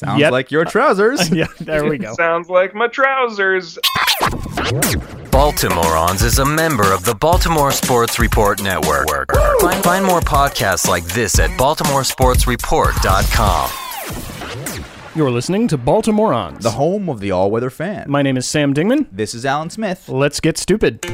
Sounds Yep. like your trousers. yeah, there we go. Sounds like my trousers. Baltimoreans is a member of the Baltimore Sports Report Network. Find, find more podcasts like this at baltimoresportsreport.com. You're listening to Baltimoreans. the home of the all-weather fan. My name is Sam Dingman. this is Alan Smith. Let's get stupid.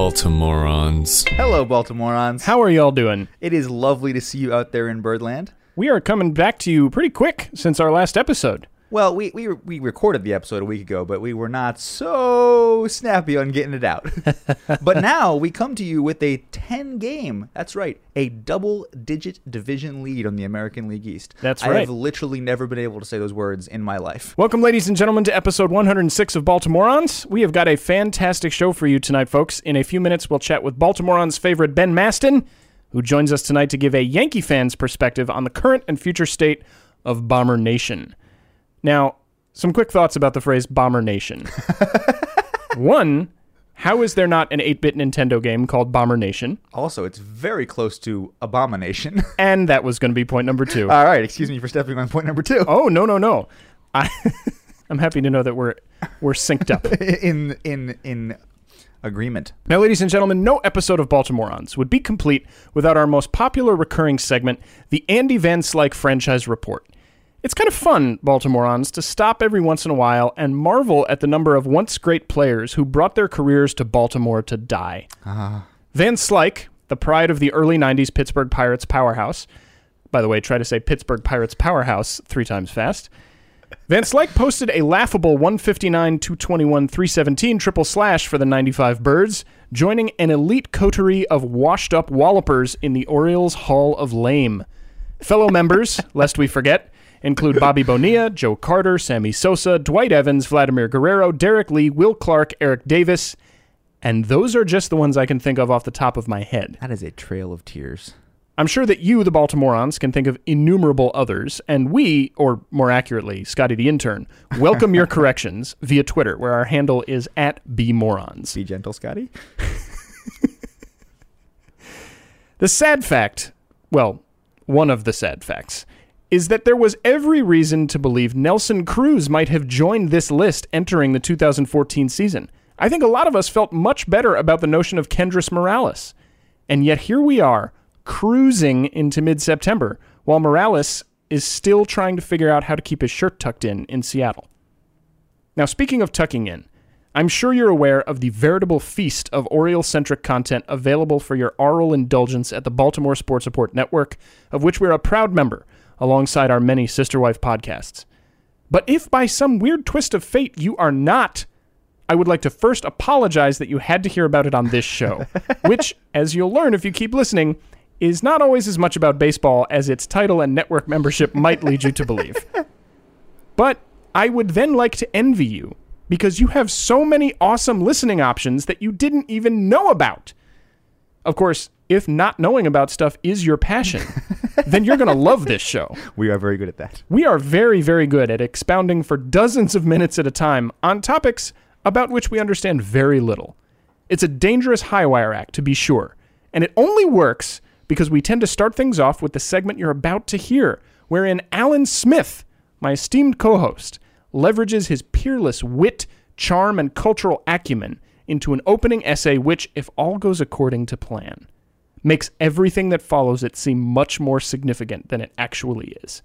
Baltimoreans. Hello, Baltimoreans. How are y'all doing? It is lovely to see you out there in Birdland. We are coming back to you pretty quick since our last episode. Well, we, we we recorded the episode a week ago, but we were not so snappy on getting it out. but now we come to you with a 10 game. That's right, a double digit division lead on the American League East. That's right. I have literally never been able to say those words in my life. Welcome, ladies and gentlemen, to episode 106 of Baltimoreans. We have got a fantastic show for you tonight, folks. In a few minutes, we'll chat with Baltimoreans' favorite Ben Maston, who joins us tonight to give a Yankee fan's perspective on the current and future state of Bomber Nation. Now, some quick thoughts about the phrase Bomber Nation. One, how is there not an 8 bit Nintendo game called Bomber Nation? Also, it's very close to abomination. And that was going to be point number two. All right, excuse me for stepping on point number two. oh, no, no, no. I, I'm happy to know that we're, we're synced up. In in in agreement. Now, ladies and gentlemen, no episode of Baltimoreans would be complete without our most popular recurring segment, the Andy Van Slyke Franchise Report. It's kind of fun, Baltimoreans, to stop every once in a while and marvel at the number of once great players who brought their careers to Baltimore to die. Ah. Van Slyke, the pride of the early 90s Pittsburgh Pirates powerhouse, by the way, try to say Pittsburgh Pirates powerhouse three times fast. Van Slyke posted a laughable 159, 221, 317 triple slash for the 95 Birds, joining an elite coterie of washed up wallopers in the Orioles Hall of Lame. Fellow members, lest we forget, include Bobby Bonilla, Joe Carter, Sammy Sosa, Dwight Evans, Vladimir Guerrero, Derrek Lee, Will Clark, Eric Davis, and those are just the ones I can think of off the top of my head. That is a trail of tears. I'm sure that you, the Baltimoreans, can think of innumerable others, and we, or more accurately, Scotty the intern, welcome your corrections via Twitter, where our handle is at bmorons. Be gentle, Scotty. The sad fact, well, one of the sad facts, is that there was every reason to believe Nelson Cruz might have joined this list entering the 2014 season. I think a lot of us felt much better about the notion of Kendrys Morales. And yet here we are, cruising into mid September, while Morales is still trying to figure out how to keep his shirt tucked in in Seattle. Now, speaking of tucking in, I'm sure you're aware of the veritable feast of Oriole centric content available for your oral indulgence at the Baltimore Sports Report Network, of which we're a proud member, alongside our many sister wife podcasts. But if by some weird twist of fate you are not, I would like to first apologize that you had to hear about it on this show, which, as you'll learn if you keep listening, is not always as much about baseball as its title and network membership might lead you to believe. But I would then like to envy you because you have so many awesome listening options that you didn't even know about. Of course, if not knowing about stuff is your passion, then you're going to love this show. We are very good at that. We are very, very good at expounding for dozens of minutes at a time on topics about which we understand very little. It's a dangerous high wire act, to be sure, and it only works because we tend to start things off with the segment you're about to hear, wherein Alan Smith, my esteemed co host, leverages his peerless wit, charm, and cultural acumen into an opening essay which, if all goes according to plan, makes everything that follows it seem much more significant than it actually is.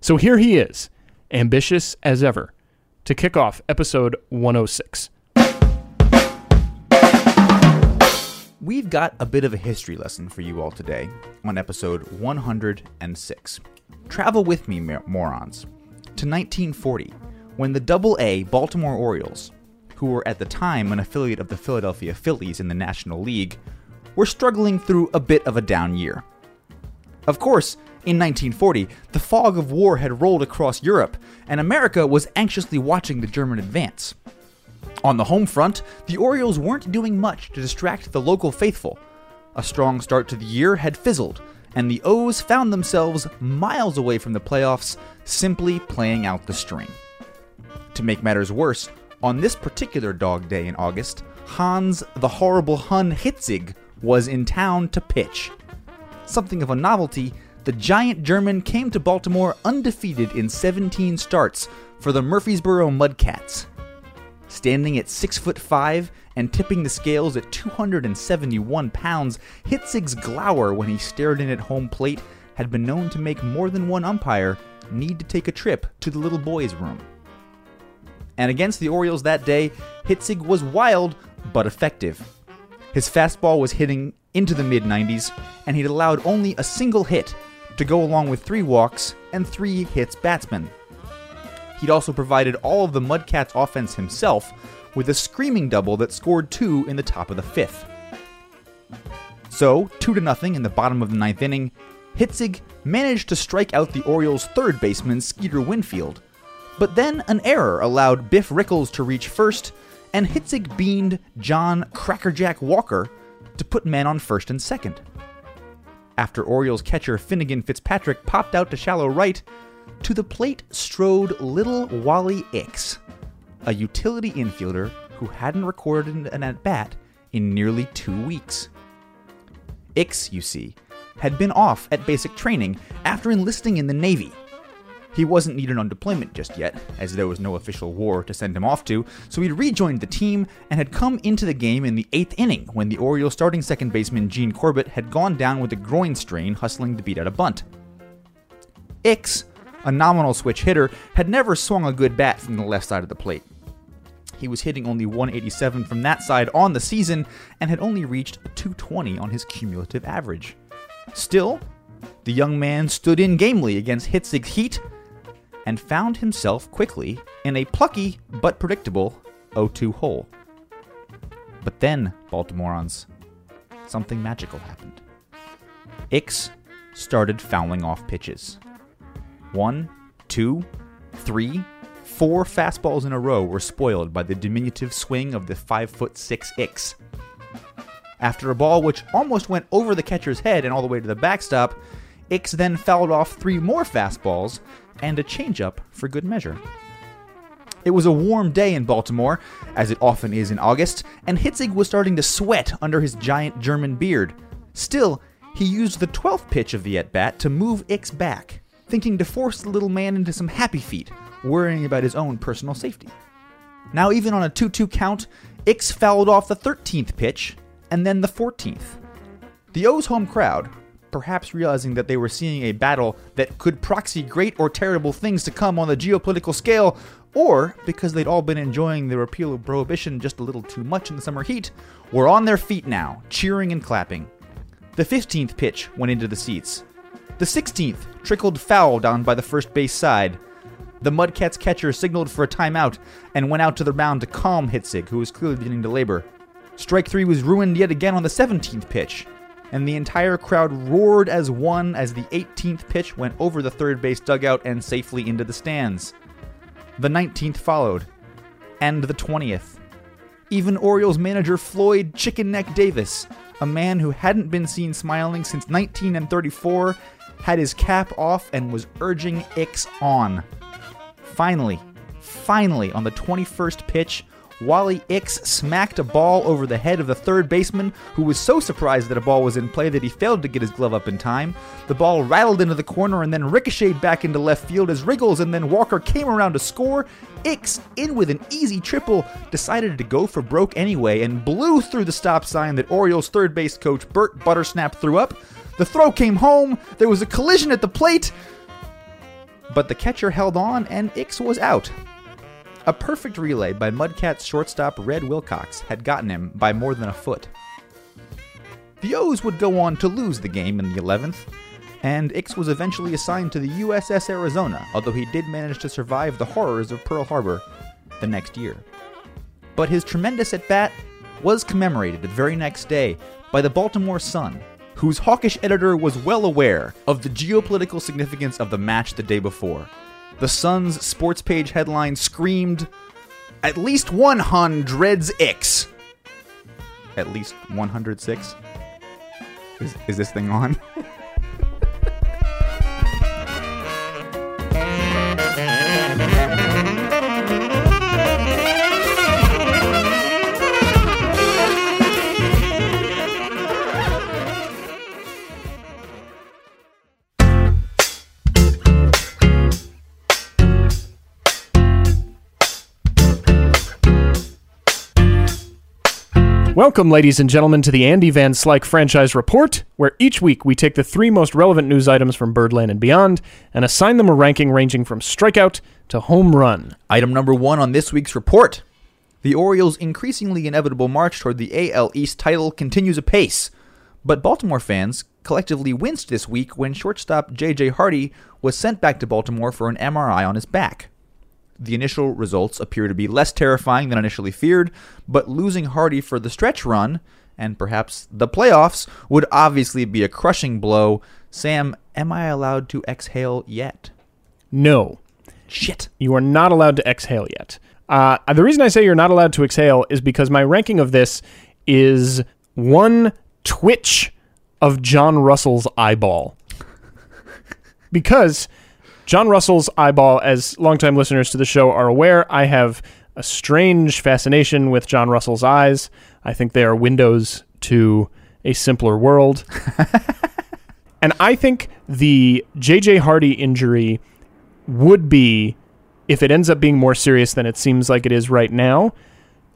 So here he is, ambitious as ever, to kick off episode 106. We've got a bit of a history lesson for you all today on episode 106. Travel with me, mor- morons, to 1940, when the Double A Baltimore Orioles, who were at the time an affiliate of the Philadelphia Phillies in the National League, were struggling through a bit of a down year. Of course, in 1940, the fog of war had rolled across Europe, and America was anxiously watching the German advance. On the home front, the Orioles weren't doing much to distract the local faithful. A strong start to the year had fizzled, and the O's found themselves miles away from the playoffs, simply playing out the string. To make matters worse, on this particular dog day in August, Hans the Horrible Hun Hitzig was in town to pitch. Something of a novelty, the giant German came to Baltimore undefeated in 17 starts for the Murfreesboro Mudcats. Standing at 6 foot 5 and tipping the scales at 271 pounds, Hitzig's glower when he stared in at home plate had been known to make more than one umpire need to take a trip to the little boys' room. And against the Orioles that day, Hitzig was wild but effective. His fastball was hitting into the mid 90s, and he'd allowed only a single hit to go along with three walks and three hits batsmen. He'd also provided all of the Mudcats offense himself with a screaming double that scored two in the top of the fifth. So, two to nothing in the bottom of the ninth inning, Hitzig managed to strike out the Orioles' third baseman, Skeeter Winfield. But then an error allowed Biff Rickles to reach first, and Hitzig beamed John Crackerjack Walker to put men on first and second. After Orioles catcher Finnegan Fitzpatrick popped out to shallow right, to the plate strode little Wally Ix, a utility infielder who hadn't recorded an at bat in nearly two weeks. Ix, you see, had been off at basic training after enlisting in the Navy. He wasn't needed on deployment just yet, as there was no official war to send him off to, so he'd rejoined the team and had come into the game in the eighth inning when the Orioles starting second baseman Gene Corbett had gone down with a groin strain hustling to beat out a bunt. Ix, a nominal switch hitter, had never swung a good bat from the left side of the plate. He was hitting only 187 from that side on the season and had only reached 220 on his cumulative average. Still, the young man stood in gamely against Hitzig's heat and found himself quickly in a plucky but predictable 0 2 hole. But then, Baltimoreans, something magical happened. Ix started fouling off pitches. One, two, three, four fastballs in a row were spoiled by the diminutive swing of the 5 foot 6 Ix. After a ball which almost went over the catcher's head and all the way to the backstop, Ix then fouled off three more fastballs and a changeup for good measure. It was a warm day in Baltimore, as it often is in August, and Hitzig was starting to sweat under his giant German beard. Still, he used the 12th pitch of the at bat to move Ix back, thinking to force the little man into some happy feet, worrying about his own personal safety. Now, even on a 2 2 count, Ix fouled off the 13th pitch and then the 14th. The O's home crowd, perhaps realizing that they were seeing a battle that could proxy great or terrible things to come on the geopolitical scale, or because they'd all been enjoying the repeal of prohibition just a little too much in the summer heat, were on their feet now, cheering and clapping. The 15th pitch went into the seats. The 16th trickled foul down by the first base side. The Mudcats catcher signaled for a timeout and went out to the mound to calm Hitzig, who was clearly beginning to labor. Strike three was ruined yet again on the 17th pitch and the entire crowd roared as one as the 18th pitch went over the third base dugout and safely into the stands. The 19th followed, and the 20th. Even Orioles manager Floyd Chicken Neck Davis, a man who hadn't been seen smiling since 1934, had his cap off and was urging Ix on. Finally, finally, on the 21st pitch, Wally Ix smacked a ball over the head of the third baseman, who was so surprised that a ball was in play that he failed to get his glove up in time. The ball rattled into the corner and then ricocheted back into left field as Rickles and then Walker came around to score. Ix, in with an easy triple, decided to go for broke anyway and blew through the stop sign that Orioles third base coach Bert Buttersnap threw up. The throw came home, there was a collision at the plate, but the catcher held on and Ix was out. A perfect relay by Mudcats shortstop Red Wilcox had gotten him by more than a foot. The O's would go on to lose the game in the 11th, and Ix was eventually assigned to the USS Arizona, although he did manage to survive the horrors of Pearl Harbor the next year. But his tremendous at bat was commemorated the very next day by the Baltimore Sun, whose hawkish editor was well aware of the geopolitical significance of the match the day before. The Sun's sports page headline screamed, At least one Hun dreads Ix. At least 106? Is, is this thing on? Welcome, ladies and gentlemen, to the Andy Van Slyke Franchise Report, where each week we take the three most relevant news items from Birdland and beyond and assign them a ranking ranging from strikeout to home run. Item number one on this week's report. The Orioles' increasingly inevitable march toward the AL East title continues apace. But Baltimore fans collectively winced this week when shortstop J.J. Hardy was sent back to Baltimore for an MRI on his back. The initial results appear to be less terrifying than initially feared, but losing Hardy for the stretch run, and perhaps the playoffs, would obviously be a crushing blow. Sam, am I allowed to exhale yet? No, Shit. you are not allowed to exhale yet. Uh, the reason I say you're not allowed to exhale is because my ranking of this is one twitch of John Russell's eyeball. because John Russell's eyeball, as longtime listeners to the show are aware, I have a strange fascination with John Russell's eyes. I think they are windows to a simpler world. and I think the J.J. Hardy injury would be, if it ends up being more serious than it seems like it is right now,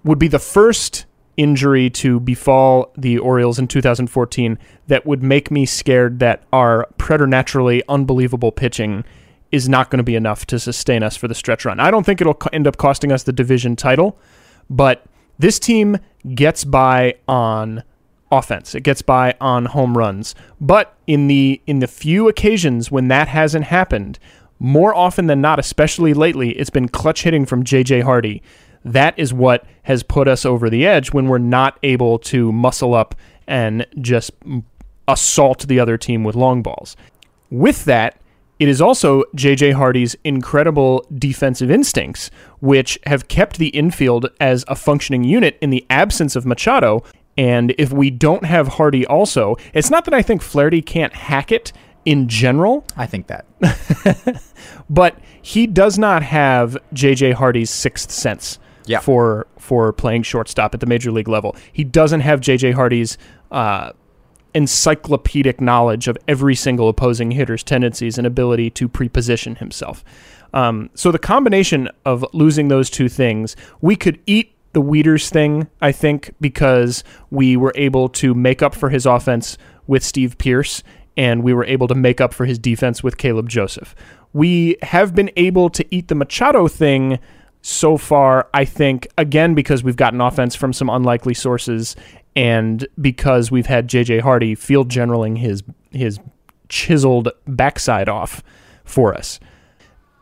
would be the first injury to befall the Orioles in 2014 that would make me scared that our preternaturally unbelievable pitching is not going to be enough to sustain us for the stretch run. I don't think it'll end up costing us the division title, but this team gets by on offense. It gets by on home runs. But in the in the few occasions when that hasn't happened, more often than not, especially lately, it's been clutch hitting from JJ Hardy. That is what has put us over the edge when we're not able to muscle up and just assault the other team with long balls. With that, it is also JJ Hardy's incredible defensive instincts, which have kept the infield as a functioning unit in the absence of Machado. And if we don't have Hardy also, it's not that I think Flaherty can't hack it in general, I think that. but he does not have JJ Hardy's sixth sense Yeah. for for playing shortstop at the major league level. He doesn't have JJ Hardy's uh, encyclopedic knowledge of every single opposing hitter's tendencies and ability to preposition himself. Um, so the combination of losing those two things, we could eat the Wieters thing, I think, because we were able to make up for his offense with Steve Pearce and we were able to make up for his defense with Caleb Joseph. We have been able to eat the Machado thing so far, I think, again, because we've gotten offense from some unlikely sources and because we've had JJ Hardy field generaling his his chiseled backside off for us.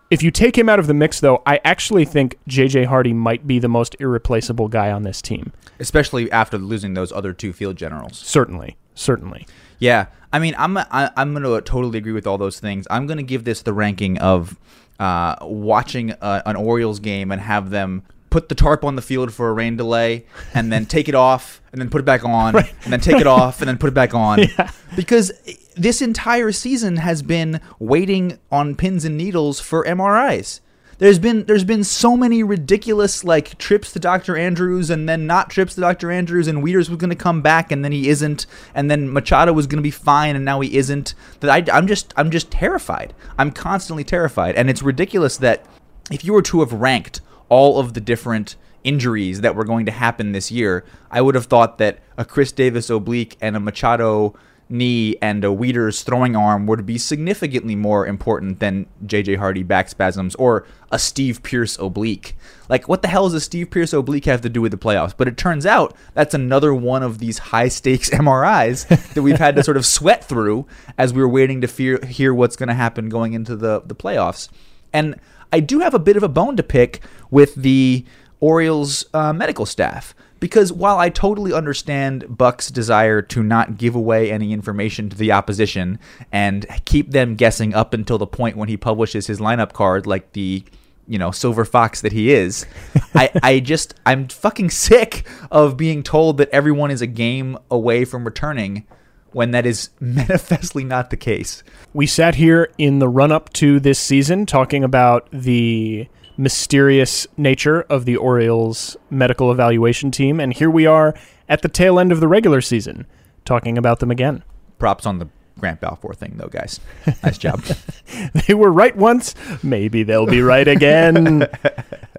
If you take him out of the mix, though, I actually think JJ Hardy might be the most irreplaceable guy on this team. Especially after losing those other two field generals. Certainly, certainly. Yeah, I mean, I'm I, I'm going to totally agree with all those things. I'm going to give this the ranking of uh, watching a, an Orioles game and have them put the tarp on the field for a rain delay and then take it off and then put it back on and then take it off and then put it back on because this entire season has been waiting on pins and needles for MRIs. There's been there's been so many ridiculous like trips to Dr. Andrews and then not trips to Dr. Andrews and Wieters was going to come back and then he isn't and then Machado was going to be fine and now he isn't that I, I'm just I'm just terrified. I'm constantly terrified and it's ridiculous that if you were to have ranked all of the different injuries that were going to happen this year, I would have thought that a Chris Davis oblique and a Machado knee and a Wieters throwing arm would be significantly more important than JJ Hardy back spasms or a Steve Pearce oblique. Like, what the hell does a Steve Pearce oblique have to do with the playoffs? But it turns out that's another one of these high stakes MRIs that we've had to sort of sweat through as we were waiting to fear, hear what's going to happen going into the, the playoffs. And I do have a bit of a bone to pick with the Orioles uh, medical staff because while I totally understand Buck's desire to not give away any information to the opposition and keep them guessing up until the point when he publishes his lineup card, like the you know silver fox that he is, I I just I'm fucking sick of being told that everyone is a game away from returning when that is manifestly not the case. We sat here in the run up to this season talking about the mysterious nature of the Orioles medical evaluation team, and here we are at the tail end of the regular season talking about them again. Props on the Grant Balfour thing, though, guys. Nice job. They were right once, maybe they'll be right again.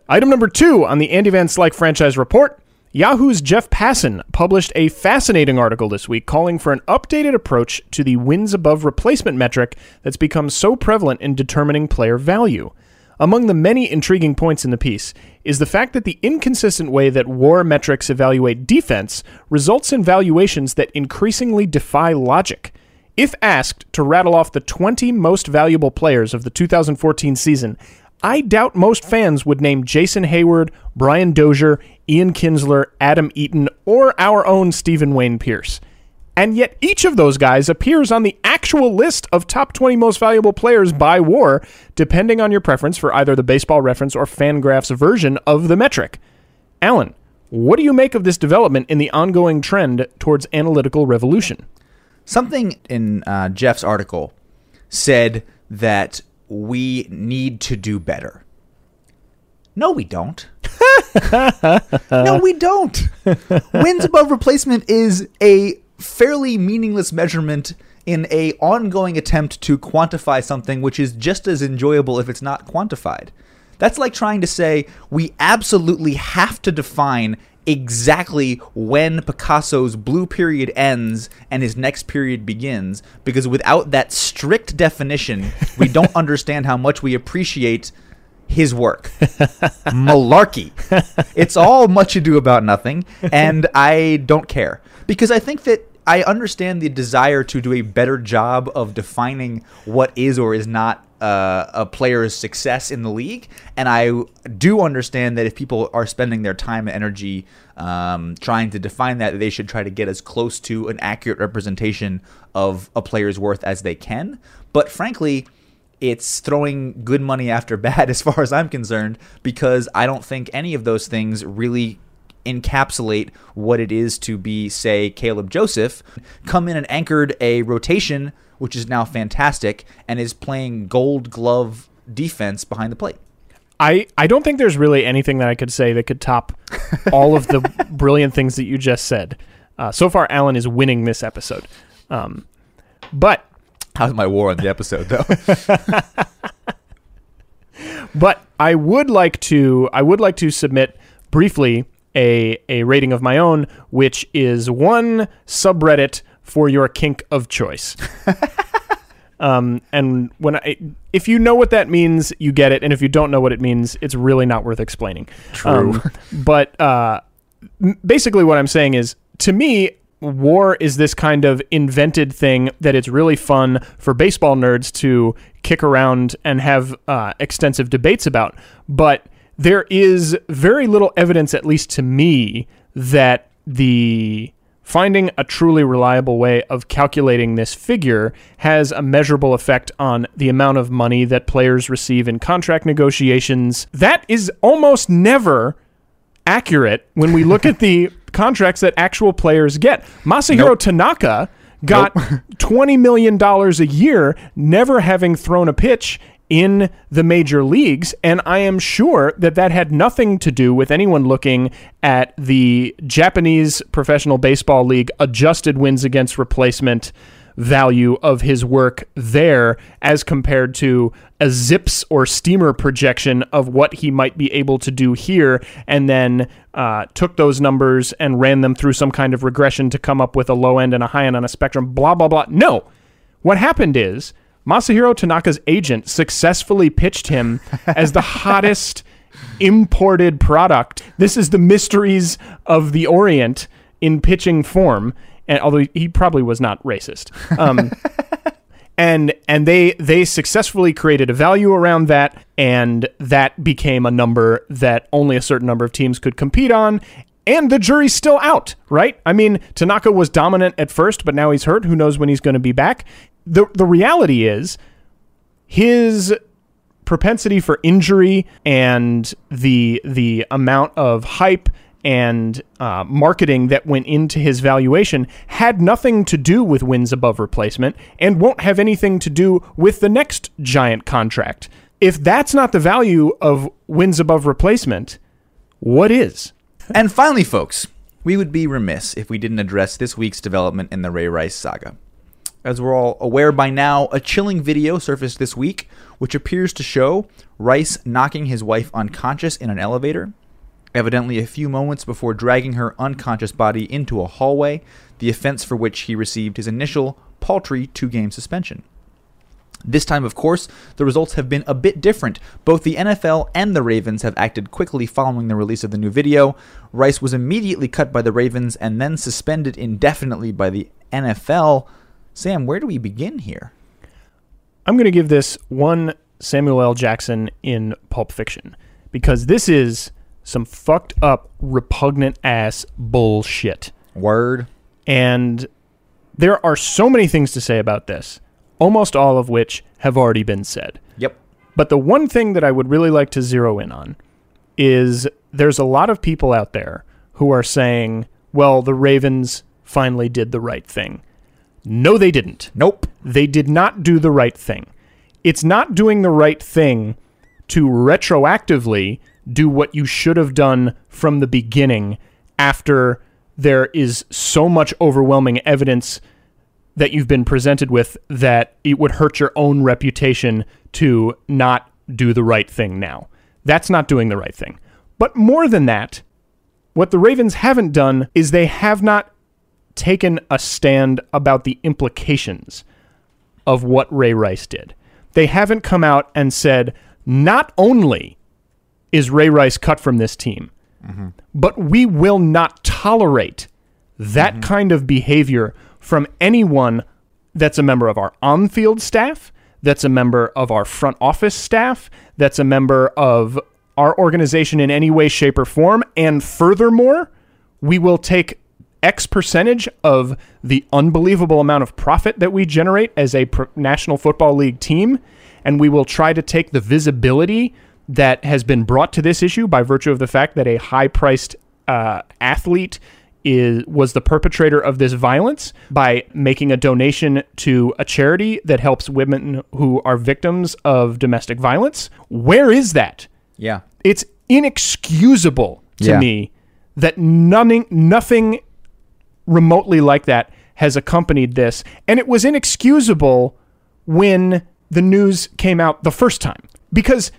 Item number two on the Andy Van Slyke franchise report Yahoo's Jeff Passan published a fascinating article this week calling for an updated approach to the wins above replacement metric that's become so prevalent in determining player value. Among the many intriguing points in the piece is the fact that the inconsistent way that war metrics evaluate defense results in valuations that increasingly defy logic. If asked to rattle off the 20 most valuable players of the 2014 season, I doubt most fans would name Jason Heyward, Brian Dozier, Ian Kinsler, Adam Eaton, or our own Stephen Wayne Pearce. And yet each of those guys appears on the actual list of top 20 most valuable players by war, depending on your preference for either the baseball reference or Fangraphs version of the metric. Alan, what do you make of this development in the ongoing trend towards analytical revolution? Something in uh, Jeff's article said that we need to do better. No, we don't. no, we don't. Wins above replacement is a fairly meaningless measurement in a ongoing attempt to quantify something which is just as enjoyable if it's not quantified. That's like trying to say we absolutely have to define exactly when Picasso's blue period ends and his next period begins because without that strict definition, we don't understand how much we appreciate his work. Malarkey. It's all much ado about nothing, and I don't care. Because I think that I understand the desire to do a better job of defining what is or is not uh, a player's success in the league. And I do understand that if people are spending their time and energy um, trying to define that, they should try to get as close to an accurate representation of a player's worth as they can. But frankly, it's throwing good money after bad as far as I'm concerned because I don't think any of those things really encapsulate what it is to be, say, Caleb Joseph, come in and anchored a rotation, which is now fantastic, and is playing gold glove defense behind the plate. I, I don't think there's really anything that I could say that could top all of the brilliant things that you just said. Uh, so far, Alan is winning this episode. Um, but how's my war on the episode though? but I would like to I would like to submit briefly a a rating of my own, which is one subreddit for your kink of choice. um, and when I, if you know what that means, you get it, and if you don't know what it means, it's really not worth explaining. True. Um, but uh, basically, what I'm saying is, to me, war is this kind of invented thing that it's really fun for baseball nerds to kick around and have uh, extensive debates about. But there is very little evidence, at least to me, that the finding a truly reliable way of calculating this figure has a measurable effect on the amount of money that players receive in contract negotiations. That is almost never accurate when we look at the contracts that actual players get. Masahiro nope. Tanaka got nope. $20 million a year, never having thrown a pitch in the major leagues. And I am sure that that had nothing to do with anyone looking at the Japanese Professional Baseball League adjusted wins against replacement value of his work there as compared to a zips or steamer projection of what he might be able to do here and then uh, took those numbers and ran them through some kind of regression to come up with a low end and a high end on a spectrum blah blah blah no what happened is Masahiro Tanaka's agent successfully pitched him as the hottest imported product. This is the mysteries of the Orient in pitching form. And although he probably was not racist. Um, and and they they successfully created a value around that and that became a number that only a certain number of teams could compete on and the jury's still out, right? I mean, Tanaka was dominant at first, but now he's hurt. Who knows when he's going to be back? the the reality is his propensity for injury and the the amount of hype and uh, marketing that went into his valuation had nothing to do with wins above replacement and won't have anything to do with the next giant contract. If that's not the value of wins above replacement, what is? and finally, folks, we would be remiss if we didn't address this week's development in the Ray Rice saga. As we're all aware by now, a chilling video surfaced this week which appears to show Rice knocking his wife unconscious in an elevator. Evidently a few moments before dragging her unconscious body into a hallway, the offense for which he received his initial paltry two game suspension. This time, of course, the results have been a bit different. Both the NFL and the Ravens have acted quickly following the release of the new video. Rice was immediately cut by the Ravens and then suspended indefinitely by the NFL. Sam, where do we begin here? I'm going to give this one Samuel L. Jackson in Pulp Fiction because this is some fucked up, repugnant ass bullshit. Word. And there are so many things to say about this, almost all of which have already been said. Yep. But the one thing that I would really like to zero in on is there's a lot of people out there who are saying, well, the Ravens finally did the right thing. No, they didn't. Nope. They did not do the right thing. It's not doing the right thing to retroactively do what you should have done from the beginning after there is so much overwhelming evidence that you've been presented with that it would hurt your own reputation to not do the right thing now. That's not doing the right thing. But more than that, what the Ravens haven't done is they have not taken a stand about the implications of what Ray Rice did. They haven't come out and said, not only is Ray Rice cut from this team, mm-hmm. but we will not tolerate that mm-hmm. kind of behavior from anyone that's a member of our on field staff, that's a member of our front office staff, that's a member of our organization in any way, shape, or form. And furthermore, we will take X percentage of the unbelievable amount of profit that we generate as a pro- National Football League team, and we will try to take the visibility that has been brought to this issue by virtue of the fact that a high-priced uh, athlete is was the perpetrator of this violence by making a donation to a charity that helps women who are victims of domestic violence. Where is that? Yeah. It's inexcusable to Yeah. me that nothing, nothing remotely like that has accompanied this. And it was inexcusable when the news came out the first time because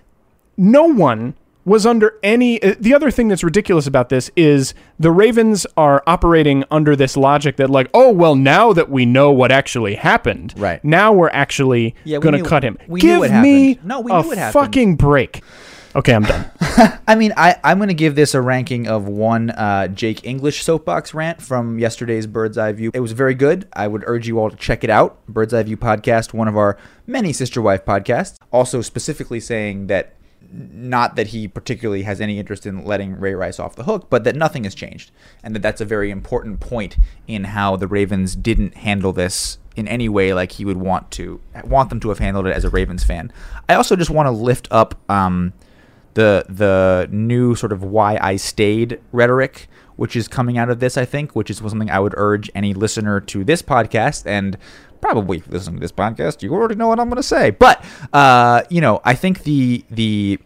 no one was under any. uh, The other thing that's ridiculous about this is the Ravens are operating under this logic that, like, oh, well, now that we know what actually happened, Right. now we're actually Yeah, we going to cut him. we knew Give what me. No, we a knew what fucking break. Okay, I'm done. I mean, I, I'm going to give this a ranking of one uh, Jake English soapbox rant from yesterday's Bird's Eye View. It was very good. I would urge you all to check it out. Bird's Eye View podcast, one of our many sister wife podcasts. Also, specifically saying that not that he particularly has any interest in letting Ray Rice off the hook, but that nothing has changed, and that that's a very important point in how the Ravens didn't handle this in any way like he would want to want them to have handled it as a Ravens fan. I also just want to lift up um, the the new sort of why I stayed rhetoric, which is coming out of this, I think, which is something I would urge any listener to this podcast and probably listening to this podcast, you already know what I'm going to say. But uh, you know, I think the the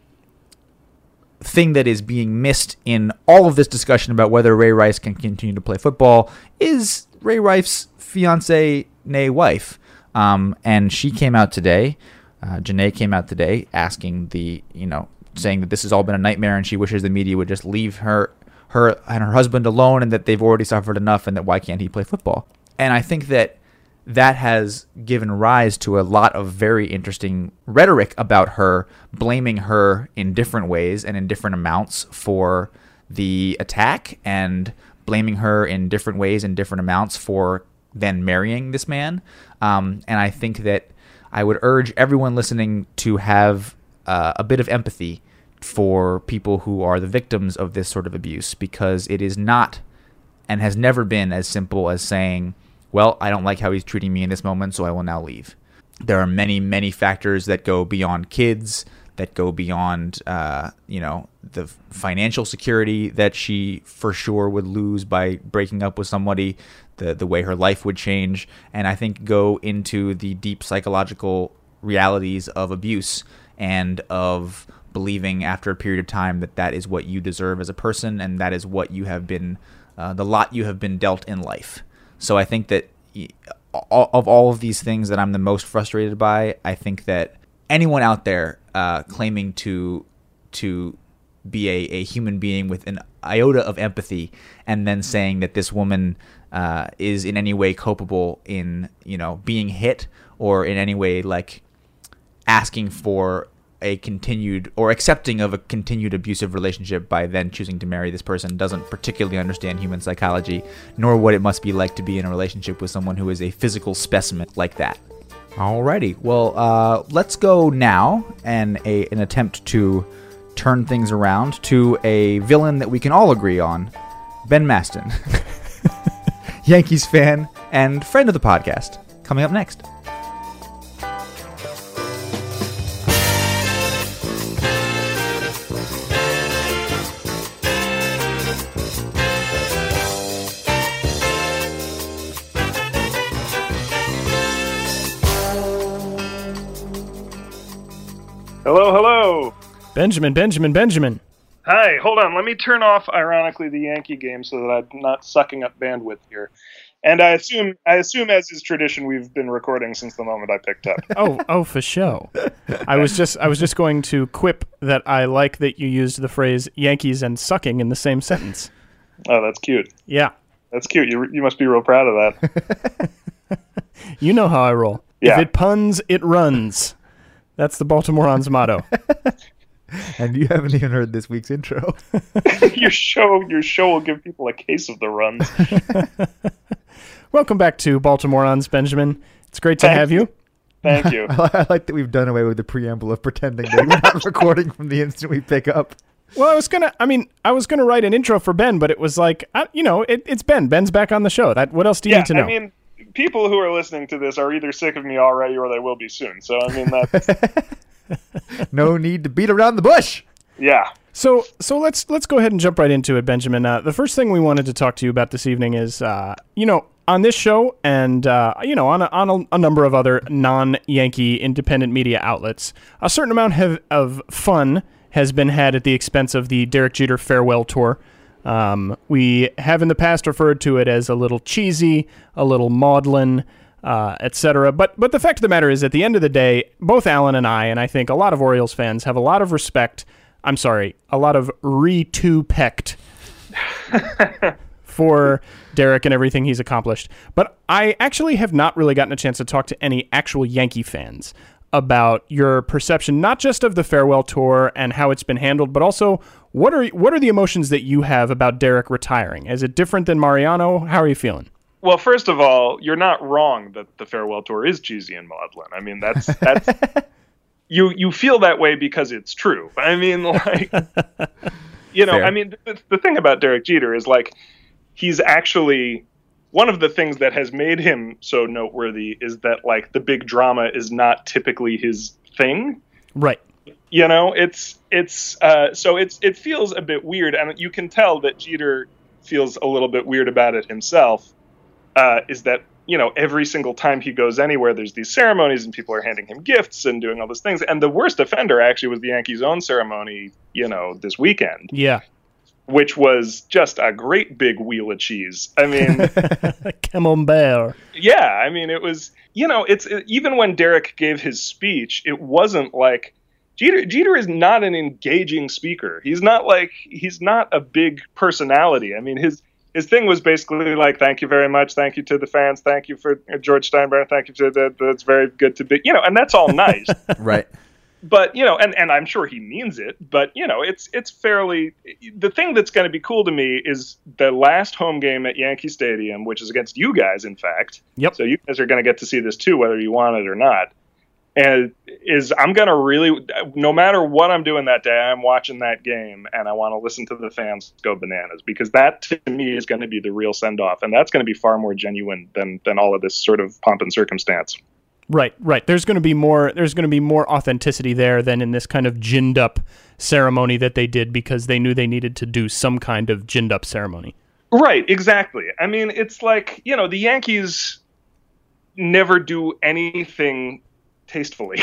thing that is being missed in all of this discussion about whether Ray Rice can continue to play football is Ray Rice's fiance, nay wife. Um, and she came out today. Uh, Janay came out today asking the, you know, saying that this has all been a nightmare and she wishes the media would just leave her, her and her husband alone and that they've already suffered enough and that why can't he play football? And I think that that has given rise to a lot of very interesting rhetoric about her, blaming her in different ways and in different amounts for the attack, and blaming her in different ways and different amounts for then marrying this man. Um, and I think that I would urge everyone listening to have uh, a bit of empathy for people who are the victims of this sort of abuse because it is not and has never been as simple as saying, well, I don't like how he's treating me in this moment, so I will now leave. There are many, many factors that go beyond kids, that go beyond, uh, you know, the financial security that she for sure would lose by breaking up with somebody, the the way her life would change, and I think go into the deep psychological realities of abuse and of believing after a period of time that that is what you deserve as a person and that is what you have been, uh, the lot you have been dealt in life. So I think that of all of these things that I'm the most frustrated by, I think that anyone out there uh, claiming to to be a, a human being with an iota of empathy, and then saying that this woman uh, is in any way culpable in you know being hit or in any way like asking for a continued or accepting of a continued abusive relationship by then choosing to marry this person doesn't particularly understand human psychology, nor what it must be like to be in a relationship with someone who is a physical specimen like that. Alrighty, well, uh, let's go now and a, an attempt to turn things around to a villain that we can all agree on, Ben Maston, Yankees fan and friend of the podcast. Coming up next. Benjamin, Benjamin, Benjamin. Hi, hold on. Let me turn off, ironically, the Yankee game so that I'm not sucking up bandwidth here. And I assume, I assume, as is tradition, we've been recording since the moment I picked up. Oh, oh, for show. I was just, I was just going to quip that I like that you used the phrase Yankees and sucking in the same sentence. Oh, that's cute. Yeah, That's cute. You, you must be real proud of that. you know how I roll. Yeah. If it puns, it runs. That's the Baltimoreans motto. And you haven't even heard this week's intro. your show, your show will give people a case of the runs. Welcome back to Baltimoreans, Benjamin. It's great to Thank have you. Thank you. I like that we've done away with the preamble of pretending that we're not recording from the instant we pick up. Well, I was gonna. I mean, I was gonna write an intro for Ben, but it was like, I, you know, it, it's Ben. Ben's back on the show. That. What else do you Yeah, need to know? I mean, people who are listening to this are either sick of me already or they will be soon. So I mean, that No need to beat around the bush. yeah. So so let's let's go ahead and jump right into it, Benjamin. Uh, the first thing we wanted to talk to you about this evening is, uh, you know, on this show and uh, you know on a, on a, a number of other non-Yankee independent media outlets, a certain amount have, of fun has been had at the expense of the Derek Jeter farewell tour. Um, we have in the past referred to it as a little cheesy, a little maudlin, uh, etc. But but the fact of the matter is, at the end of the day, both Alan and I, and I think a lot of Orioles fans, have a lot of respect. I'm sorry, a lot of re-to-pecked for Derek and everything he's accomplished. But I actually have not really gotten a chance to talk to any actual Yankee fans about your perception, not just of the farewell tour and how it's been handled, but also what are what are the emotions that you have about Derek retiring? Is it different than Mariano? How are you feeling? Well, first of all, you're not wrong that the farewell tour is cheesy and maudlin. I mean, that's that's you you feel that way because it's true. I mean, like you know, Fair. I mean, the, the thing about Derek Jeter is like he's actually one of the things that has made him so noteworthy is that like the big drama is not typically his thing Right. you know it's it's uh, so it's it feels a bit weird and you can tell that jeter feels a little bit weird about it himself uh, is that you know every single time he goes anywhere there's these ceremonies and people are handing him gifts and doing all those things and the worst offender actually was the yankees own ceremony you know this weekend Yeah. which was just a great big wheel of cheese i mean Camembert. yeah, I mean, it was you know, it's it, even when Derek gave his speech, it wasn't like Jeter. Jeter is not an engaging speaker. He's not like he's not a big personality. I mean, his his thing was basically like, "Thank you very much, thank you to the fans, thank you for uh, George Steinbrenner, thank you to the. That's very good to be, you know, and that's all nice." Right. but you know, and, and I'm sure he means it. But you know, it's it's fairly. The thing that's going to be cool to me is the last home game at Yankee Stadium, which is against you guys, in fact. Yep. So you guys are going to get to see this too, whether you want it or not. And is I'm going to really, no matter what I'm doing that day, I'm watching that game, and I want to listen to the fans go bananas because that to me is going to be the real send off, and that's going to be far more genuine than than all of this sort of pomp and circumstance. Right, right. There's going to be more. There's going to be more authenticity there than in this kind of ginned up ceremony that they did because they knew they needed to do some kind of ginned up ceremony. Right, exactly. I mean, it's like, you know, the Yankees never do anything tastefully.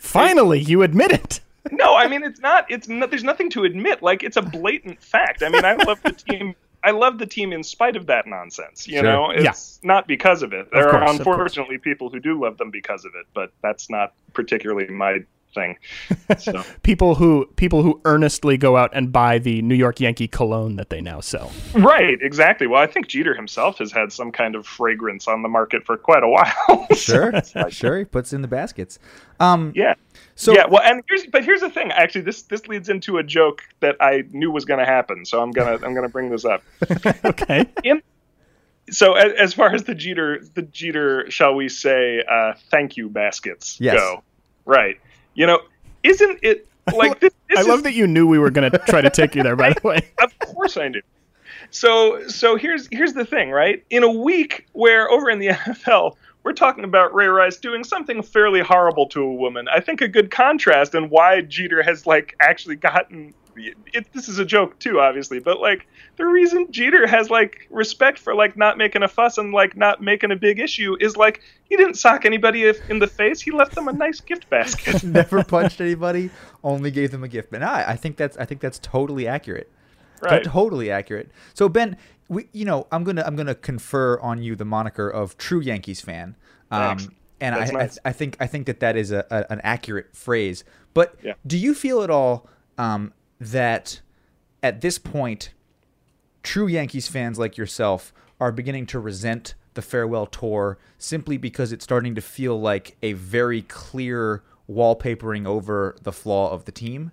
Finally, you admit it. no, I mean, it's not it's not, there's nothing to admit. Like it's a blatant fact. I mean, I love the team I love the team in spite of that nonsense, you Sure. know? Yeah. It's not because of it. There course, are unfortunately people who do love them because of it, but that's not particularly my thing. So People who people who earnestly go out and buy the New York Yankee cologne that they now sell. right, exactly. Well, I think Jeter himself has had some kind of fragrance on the market for quite a while. Sure, it's like- sure. He puts in the baskets. Um, Yeah. so yeah, well, and here's but here's the thing. Actually, this this leads into a joke that I knew was going to happen. So I'm gonna I'm gonna bring this up. Okay. In so as, as far as the Jeter the Jeter shall we say uh, thank you baskets Yes. go, right? You know, isn't it like this? this I is- love that you knew we were going to try to take you there. By the way, Of course I do. So so here's here's the thing, right? In a week where over in the NFL we're talking about Ray Rice doing something fairly horrible to a woman. I think a good contrast and why Jeter has like actually gotten it, this is a joke too, obviously, but like the reason Jeter has like respect for like not making a fuss and like not making a big issue is like he didn't sock anybody if- in the face. He left them a nice gift basket. never punched anybody. Only gave them a gift. But no, I I think that's I think that's totally accurate. Right. Totally accurate. So Ben, we you know I'm gonna I'm gonna confer on you the moniker of true Yankees fan. Um, Thanks. and I, nice. I I think I think that that is a, a an accurate phrase. But Yeah. do you feel at all um, that at this point, true Yankees fans like yourself are beginning to resent the farewell tour simply because it's starting to feel like a very clear wallpapering over the flaw of the team?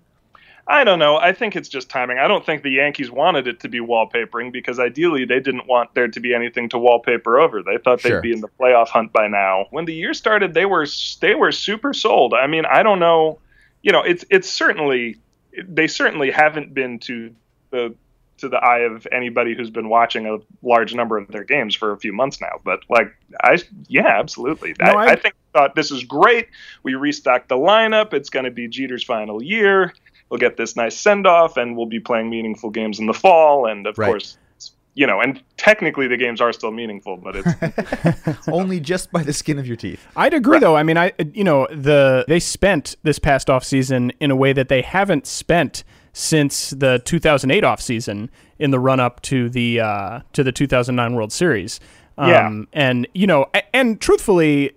I don't know. I think it's just timing. I don't think the Yankees wanted it to be wallpapering because ideally they didn't want there to be anything to wallpaper over. They thought Sure. they'd be in the playoff hunt by now. When the year started, they were they were super sold. I mean, I don't know. You know, it's it's certainly they certainly haven't been to the to the eye of anybody who's been watching a large number of their games for a few months now. But like, I yeah, absolutely. No, I, I- I think thought this is great. We restocked the lineup. It's going to be Jeter's final year. We'll get this nice send off, and we'll be playing meaningful games in the fall. And of Right. course, you know, and technically the games are still meaningful, but it's Only just by the skin of your teeth. I'd agree though. I mean, I you know the they spent this past off season in a way that they haven't spent since the 2008 off season in the run up to the uh, to the 2009 World Series. Um, Yeah. and you know, a- and truthfully,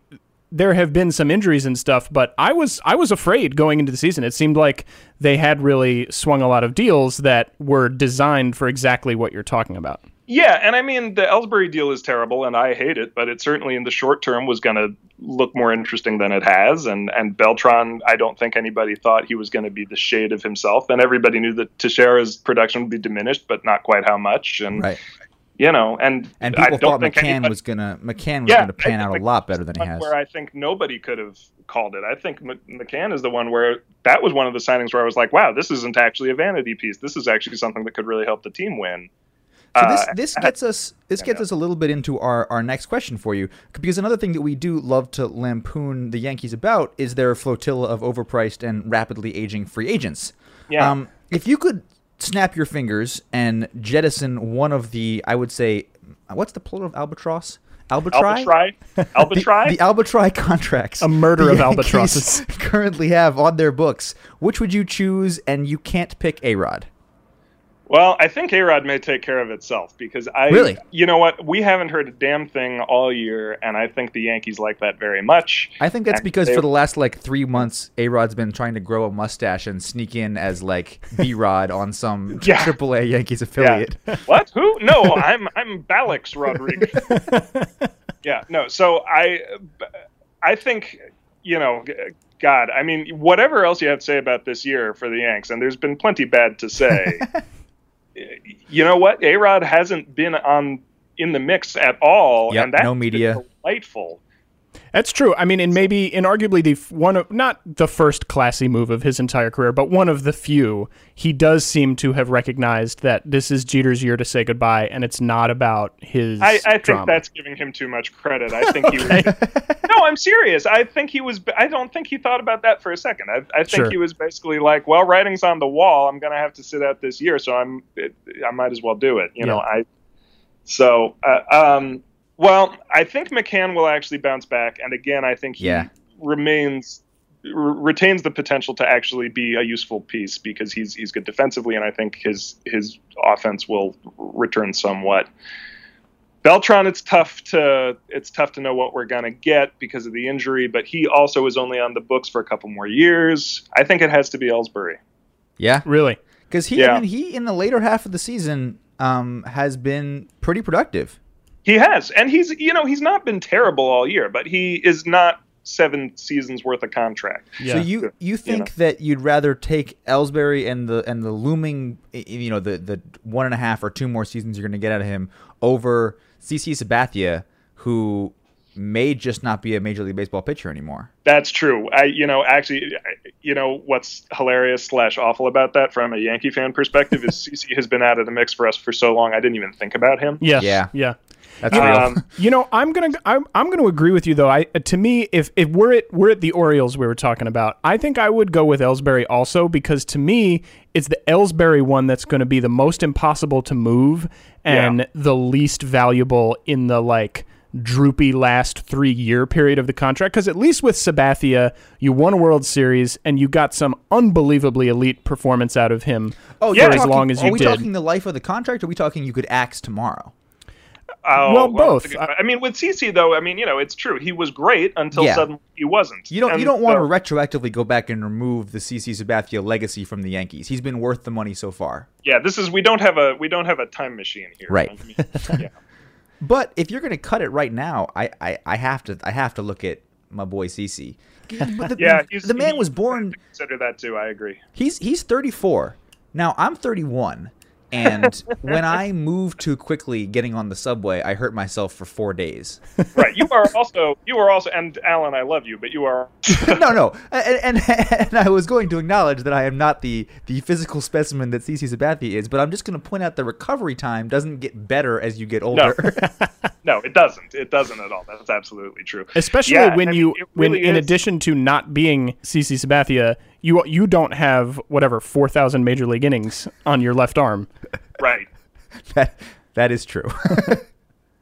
there have been some injuries and stuff, but I was I was afraid going into the season. It seemed like they had really swung a lot of deals that were designed for exactly what you're talking about. yeah. And I mean, the Ellsbury deal is terrible, and I hate it, but it certainly in the short term was going to look more interesting than it has. And and Beltran, I don't think anybody thought he was going to be the shade of himself, and everybody knew that Teixeira's production would be diminished, but not quite how much. And Right. You know, and And I people don't thought think McCann anybody- was gonna McCann was Yeah, gonna pan out a lot better than he has. Where I think nobody could have called it. I think McCann is the one where that was one of the signings where I was like, wow, this isn't actually a vanity piece. This is actually something that could really help the team win. So this Uh, this gets us this gets us a little bit into our, our next question for you because another thing that we do love to lampoon the Yankees about is their flotilla of overpriced and rapidly aging free agents. Yeah. Um, if you could snap your fingers and jettison one of the, I would say, what's the plural of albatross? Albitri? Albitri, Albitri. The, the Albitri contracts. A murder the of albatrosses. currently have on their books. Which would you choose? And you can't pick A Rod. Well, I think A-Rod may take care of itself because I Really? you know what? We haven't heard a damn thing all year and I think the Yankees like that very much. I think that's And because they- for the last like three months, A Rod's been trying to grow a mustache and sneak in as like B Rod on some Yeah. AAA Yankees affiliate. what? Who? No, I'm I'm Balix Rodriguez. yeah, no. So I I think you know, God. I mean, whatever else you have to say about this year for the Yanks, and there's been plenty bad to say. You know what? A Rod hasn't been on in the mix at all, Yep, and that's no media. delightful. That's true. I mean, and maybe in arguably the f- one of not the first classy move of his entire career, but one of the few. He does seem to have recognized that this is Jeter's year to say goodbye, and it's not about his. I, I think that's giving him too much credit. I think he was. no, I'm serious. I think he was. I don't think he thought about that for a second. I, I think Sure. he was basically like, "Well, writing's on the wall. I'm going to have to sit out this year, so I'm. It, I might as well do it." You know. I. So, uh, um, well, I think McCann will actually bounce back, and again, I think he Yeah. remains r- retains the potential to actually be a useful piece because he's he's good defensively, and I think his his offense will return somewhat. Beltran, it's tough to it's tough to know what we're gonna get because of the injury, but he also is only on the books for a couple more years. I think it has to be Ellsbury. Yeah, Really? because he, Yeah. I mean, he in the later half of the season um, has been pretty productive. He has, and he's you know he's not been terrible all year, but he is not seven seasons worth of contract. Yeah. So you you think that you'd rather take Ellsbury and the and the looming you know the the one and a half or two more seasons you're going to get out of him over CC Sabathia, who may just not be a Major League Baseball pitcher anymore. That's true. I, you know, actually, you know, what's hilarious slash awful about that from a Yankee fan perspective is CC has been out of the mix for us for so long. I didn't even think about him. Yes. Yeah. Yeah. That's real. Um, You know, I'm gonna I'm, I'm gonna agree with you though. I to me, if if we're at we're at the Orioles we were talking about, I think I would go with Ellsbury also because to me, it's the Ellsbury one that's going to be the most impossible to move and Yeah. the least valuable in the like droopy last three year period of the contract. Because at least with Sabathia, you won a World Series and you got some unbelievably elite performance out of him oh, for you're as talking- long as are Oh, you we did. talking the life of the contract? or Are we talking you could axe tomorrow? Oh, Well, both. good- I mean, with CC though, I mean, you know, it's true. He was great until Yeah. suddenly he wasn't. You don't And you don't want so- to retroactively go back and remove the CC Sabathia legacy from the Yankees. He's been worth the money so far. Yeah, this is we don't have a we don't have a time machine here. Right. I mean, yeah. But if you're going to cut it right now, I, I, I have to I have to look at my boy CC. The, Yeah, the, man was born. Consider that too. I agree. He's he's 34 now. I'm 31, and when I moved too quickly getting on the subway, I hurt myself for four days. Right. You are also you are also and Alan, I love you, but you are no, no, and, and and I was going to acknowledge that I am not the the physical specimen that CC Sabathia is, but I'm just going to point out the recovery time doesn't get better as you get older. no, no it doesn't. It doesn't at all. That's absolutely true. Especially Yeah, when I you mean, it when really in addition to not being CC Sabathia, you you don't have whatever 4000 major league innings on your left arm. Right. that that is true.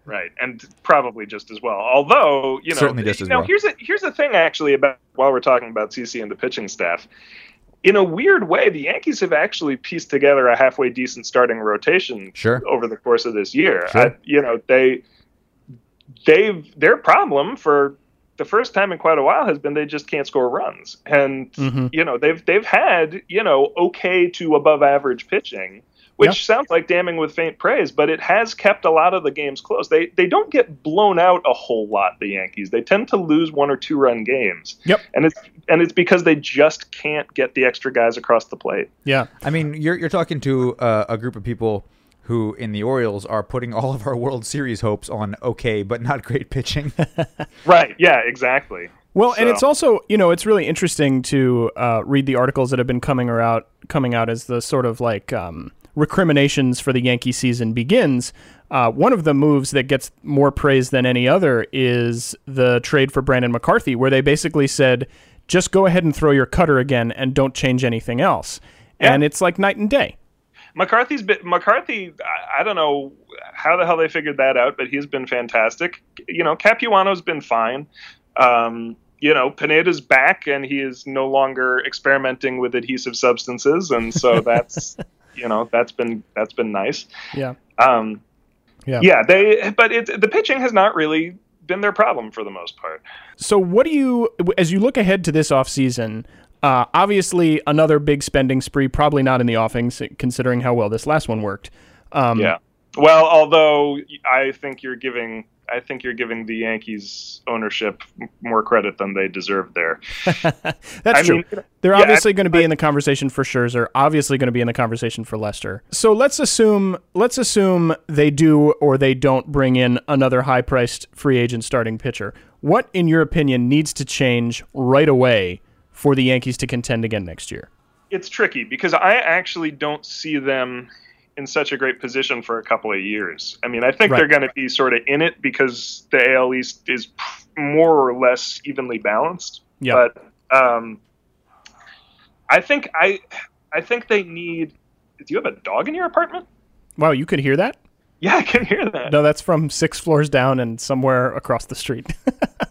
Right, and probably just as well. Although you know, Certainly just you as know, well. here's a here's the thing actually about while we're talking about CC and the pitching staff. In a weird way, the Yankees have actually pieced together a halfway decent starting rotation Sure. over the course of this year. Sure. I, you know, they they've their problem for the first time in quite a while has been they just can't score runs, and Mhm. you know they've they've had you know okay to above average pitching, which sounds like damning with faint praise, but it has kept a lot of the games close. They they don't get blown out a whole lot. The Yankees they tend to lose one or two run games. Yep. and it's and it's because they just can't get the extra guys across the plate. Yeah. I mean, you're you're talking to uh, a group of people who in the Orioles are putting all of our World Series hopes on okay but not great pitching. Right? Yeah, exactly. Well, and it's also you know it's really interesting to uh, read the articles that have been coming out coming out as the sort of like um, recriminations for the Yankee season begins. Uh, one of the moves that gets more praise than any other is the trade for Brandon McCarthy, where they basically said, "Just go ahead and throw your cutter again, and don't change anything else." Yeah. And it's like night and day. McCarthy's been McCarthy. I, I don't know how the hell they figured that out, but he's been fantastic. You know, Capuano's been fine. Um, you know, Pineda's back, and he is no longer experimenting with adhesive substances, and so that's you know that's been that's been nice. Yeah. Um, Yeah. yeah, they but it the pitching has not really been their problem for the most part. So, what do you, as you look ahead to this offseason, uh, obviously another big spending spree, probably not in the offings, considering how well this last one worked. Um, Yeah. Well, although I think you're giving I think you're giving the Yankees ownership more credit than they deserve there. That's I true. mean, They're yeah, obviously going to be in the conversation for Scherzer. Obviously going to be in the conversation for Lester. So let's assume let's assume they do or they don't bring in another high-priced free agent starting pitcher. What, in your opinion, needs to change right away for the Yankees to contend again next year? It's tricky because I actually don't see them in such a great position for a couple of years. I mean, I think Right. they're going to be sort of in it because the AL East is more or less evenly balanced. Yeah. But um, I think I I think they need. Do you have a dog in your apartment? Wow, you could hear that? Yeah, I can hear that. No, that's from six floors down and somewhere across the street.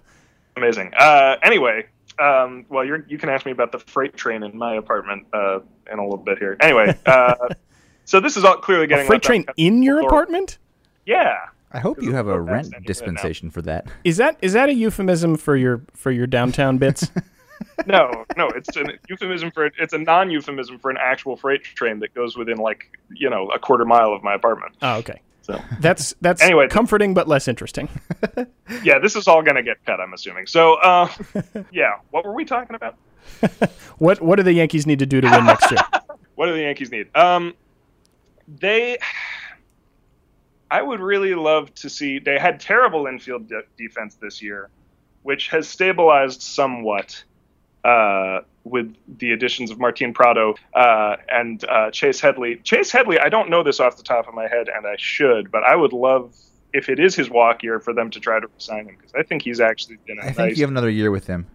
Amazing. Uh, anyway, um, well, you're, you can ask me about the freight train in my apartment uh, in a little bit here. Anyway, uh, so this is all clearly a getting freight train in your Or- apartment? Yeah, I hope you have a rent dispensation for that. Is that is that a euphemism for your for your downtown bits? No, no, it's a euphemism for it's a non-euphemism for an actual freight train that goes within like you know a quarter mile of my apartment. oh, okay. So That's that's Anyway. comforting but less interesting. yeah, this is all gonna get cut, I'm assuming. So uh, yeah, what were we talking about? What what do the Yankees need to do to win next year? What do the Yankees need? Um, they, I would really love to see. They had terrible infield de- defense this year, which has stabilized somewhat uh, with the additions of Martin Prado uh, and uh, Chase Headley. Chase Headley, I don't know this off the top of my head, and I should, but I would love if it is his walk year for them to try to resign him because I think he's actually been a I think you have another year with him.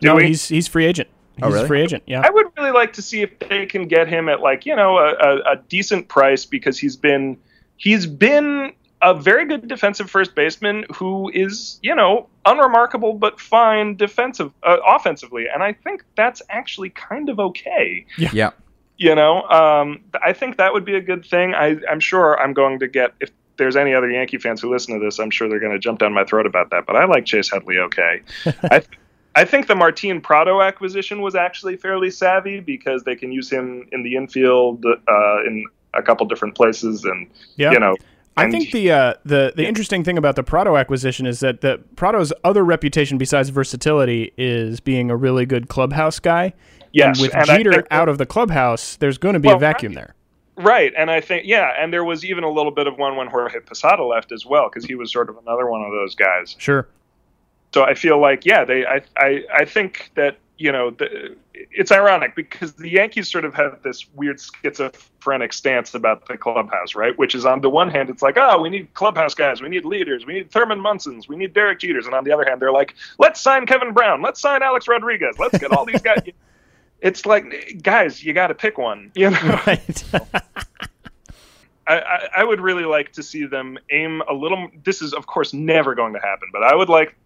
Do no, we? he's he's free agent. He's Oh, really? a free agent. Yeah. I would really like to see if they can get him at like you know a, a, a decent price because he's been he's been a very good defensive first baseman who is you know unremarkable but fine defensive uh, offensively, and I think that's actually kind of okay. Yeah. You know, um, I think that would be a good thing. I, I'm sure I'm going to get if there's any other Yankee fans who listen to this, I'm sure they're going to jump down my throat about that. But I like Chase Headley okay. I, th- I think the Martin Prado acquisition was actually fairly savvy because they can use him in the infield uh, in a couple different places, and Yeah. you know. I think the uh, the the interesting thing about the Prado acquisition is that the Prado's other reputation besides versatility is being a really good clubhouse guy. yes, and with and I Jeter out of the clubhouse, there's going to be Well, a vacuum there. Right, and I think yeah, and there was even a little bit of one when Jorge Posada left as well because he was sort of another one of those guys. Sure. So I feel like yeah, they I I, I think that you know the, it's ironic because the Yankees sort of have this weird schizophrenic stance about the clubhouse, right? Which is on the one hand, it's like oh, we need clubhouse guys, we need leaders, we need Thurman Munsons, we need Derek Jeters, and on the other hand, they're like let's sign Kevin Brown, let's sign Alex Rodriguez, let's get all these guys. It's like guys, you got to pick one, you know. Right. I, I, I would really like to see them aim a little. This is, of course, never going to happen, but I would like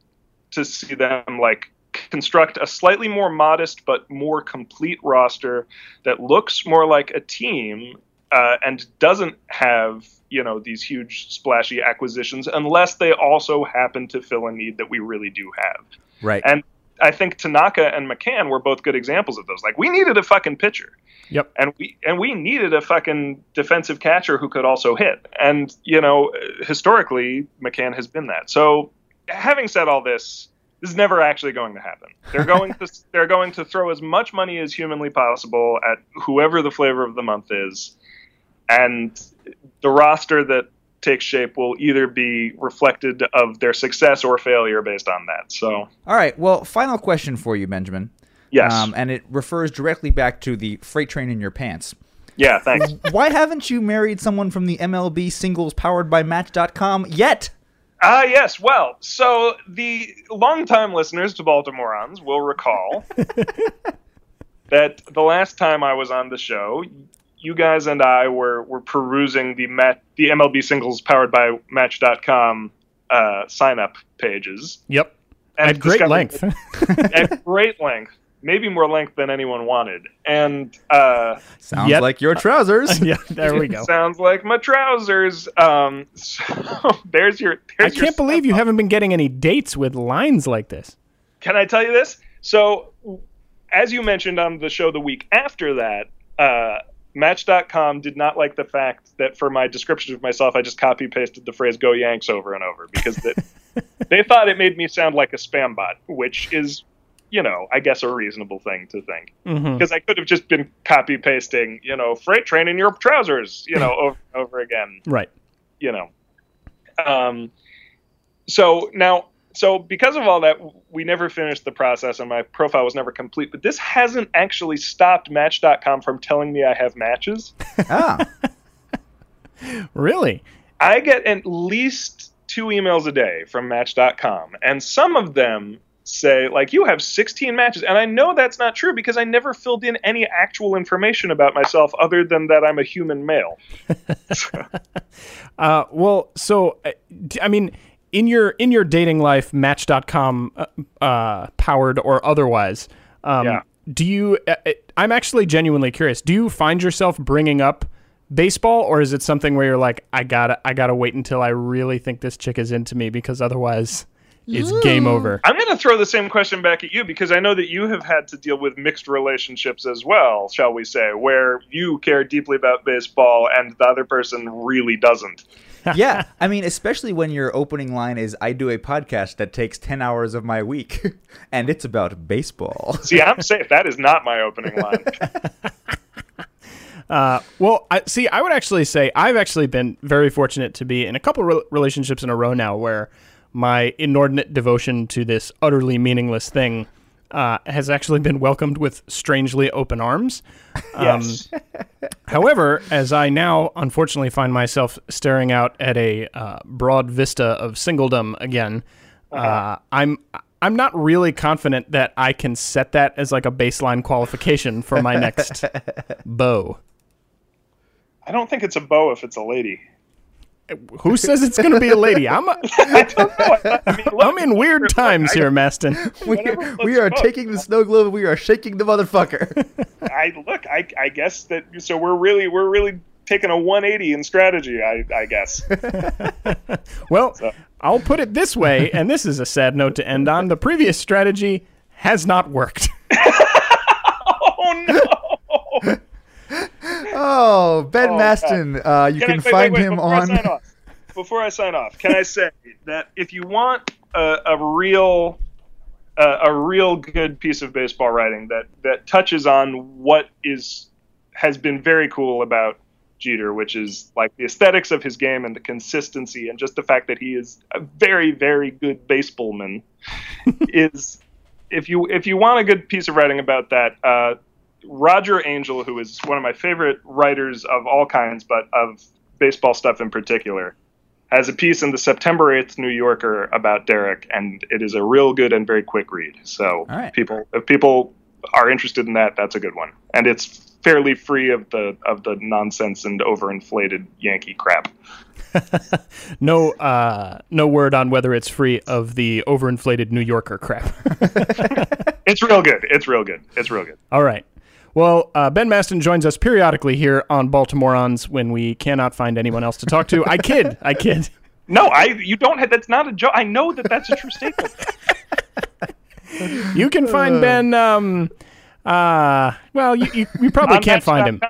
to see them like construct a slightly more modest but more complete roster that looks more like a team uh, and doesn't have you know these huge splashy acquisitions unless they also happen to fill a need that we really do have. Right. And I think Tanaka and McCann were both good examples of those. Like we needed a fucking pitcher yep. and we and we needed a fucking defensive catcher who could also hit. And you know, historically, McCann has been that. So, having said all this, this is never actually going to happen. They're going to they're going to throw as much money as humanly possible at whoever the flavor of the month is, and the roster that takes shape will either be reflected of their success or failure based on that. So, All right. Well, final question for you, Benjamin. yes, Um, and it refers directly back to the freight train in your pants. yeah, thanks. Why haven't you married someone from the MLB singles powered by Match.com yet? Ah, yes. Well, so the longtime listeners to Baltimoreans will recall that the last time I was on the show, you guys and I were, were perusing the mat, the MLB singles powered by Match.com uh, sign up pages. Yep. At great length. at great length. Maybe more length than anyone wanted. And uh, Sounds Yet- like your trousers. yeah, there we go. sounds like my trousers. Um, so there's your. I There's your can't believe you haven't been getting any dates with lines like this. Can I tell you this? So, as you mentioned on the show the week after that, uh, Match.com did not like the fact that for my description of myself, I just copy pasted the phrase "Go Yanks" over and over because that, they thought it made me sound like a spam bot, which is, you know, I guess a reasonable thing to think hmm because I could have just been copy pasting, you know, freight train in your trousers, you know, over and over again Right. you know. Um, so now, so because of all that, we never finished the process, and my profile was never complete. But this hasn't actually stopped Match.com from telling me I have matches. ah, Really? I get at least two emails a day from Match.com, and some of them say like you have 16 matches and i know that's not true because i never filled in any actual information about myself other than that i'm a human male Uh, well, so i mean, in your in your dating life, Match.com, uh, uh, powered or otherwise, um, Yeah. do you? Uh, uh, I'm actually genuinely curious. Do you find yourself bringing up baseball, or is it something where you're like, I gotta, I gotta wait until I really think this chick is into me because otherwise, it's game over. I'm going to throw the same question back at you because I know that you have had to deal with mixed relationships as well, shall we say, where you care deeply about baseball and the other person really doesn't. yeah, I mean, especially when your opening line is "I do a podcast that takes ten hours of my week, and it's about baseball." See, I'm safe. That is not my opening line. Uh, well, I, see, I would actually say I've actually been very fortunate to be in a couple re- relationships in a row now where my inordinate devotion to this utterly meaningless thing uh, has actually been welcomed with strangely open arms. Um, Yes. However, as I now unfortunately find myself staring out at a uh, broad vista of singledom again, uh, I'm I'm not really confident that I can set that as like a baseline qualification for my next bow. I don't think it's a bow if it's a lady. Who says it's going to be a lady? I'm a, I don't know. I mean, I'm in weird times here, Maston. we, we are your taking the snow globe. We are shaking the motherfucker. I look. I, I guess that. So we're really we're really taking a 180 in strategy. I, I guess. Well, So- I'll put it this way, and this is a sad note to end on. The previous strategy has not worked. oh no! Oh, Ben Oh, Maston. Uh, you can, I- wait, find wait, wait, him on. I before I sign off, can I say that if you want a, a real uh, a real good piece of baseball writing that that touches on what is has been very cool about Jeter, which is like the aesthetics of his game and the consistency and just the fact that he is a very very good baseballman is if you if you want a good piece of writing about that uh, Roger Angell, who is one of my favorite writers of all kinds, but of baseball stuff in particular, has a piece in the September 8th New Yorker about Derek, and it is a real good and very quick read. So right. people, if people are interested in that, that's a good one, and it's fairly free of the of the nonsense and overinflated Yankee crap. No, uh, no word on whether it's free of the overinflated New Yorker crap. It's real good. It's real good. It's real good. All right. Well, uh, Ben Maston joins us periodically here on Baltimoreans when we cannot find anyone else to talk to. I kid. I kid. No, I you don't have. That's not a joke. I know that that's a true statement. You can find Ben. Um, uh, well, you, you, you probably can't find him.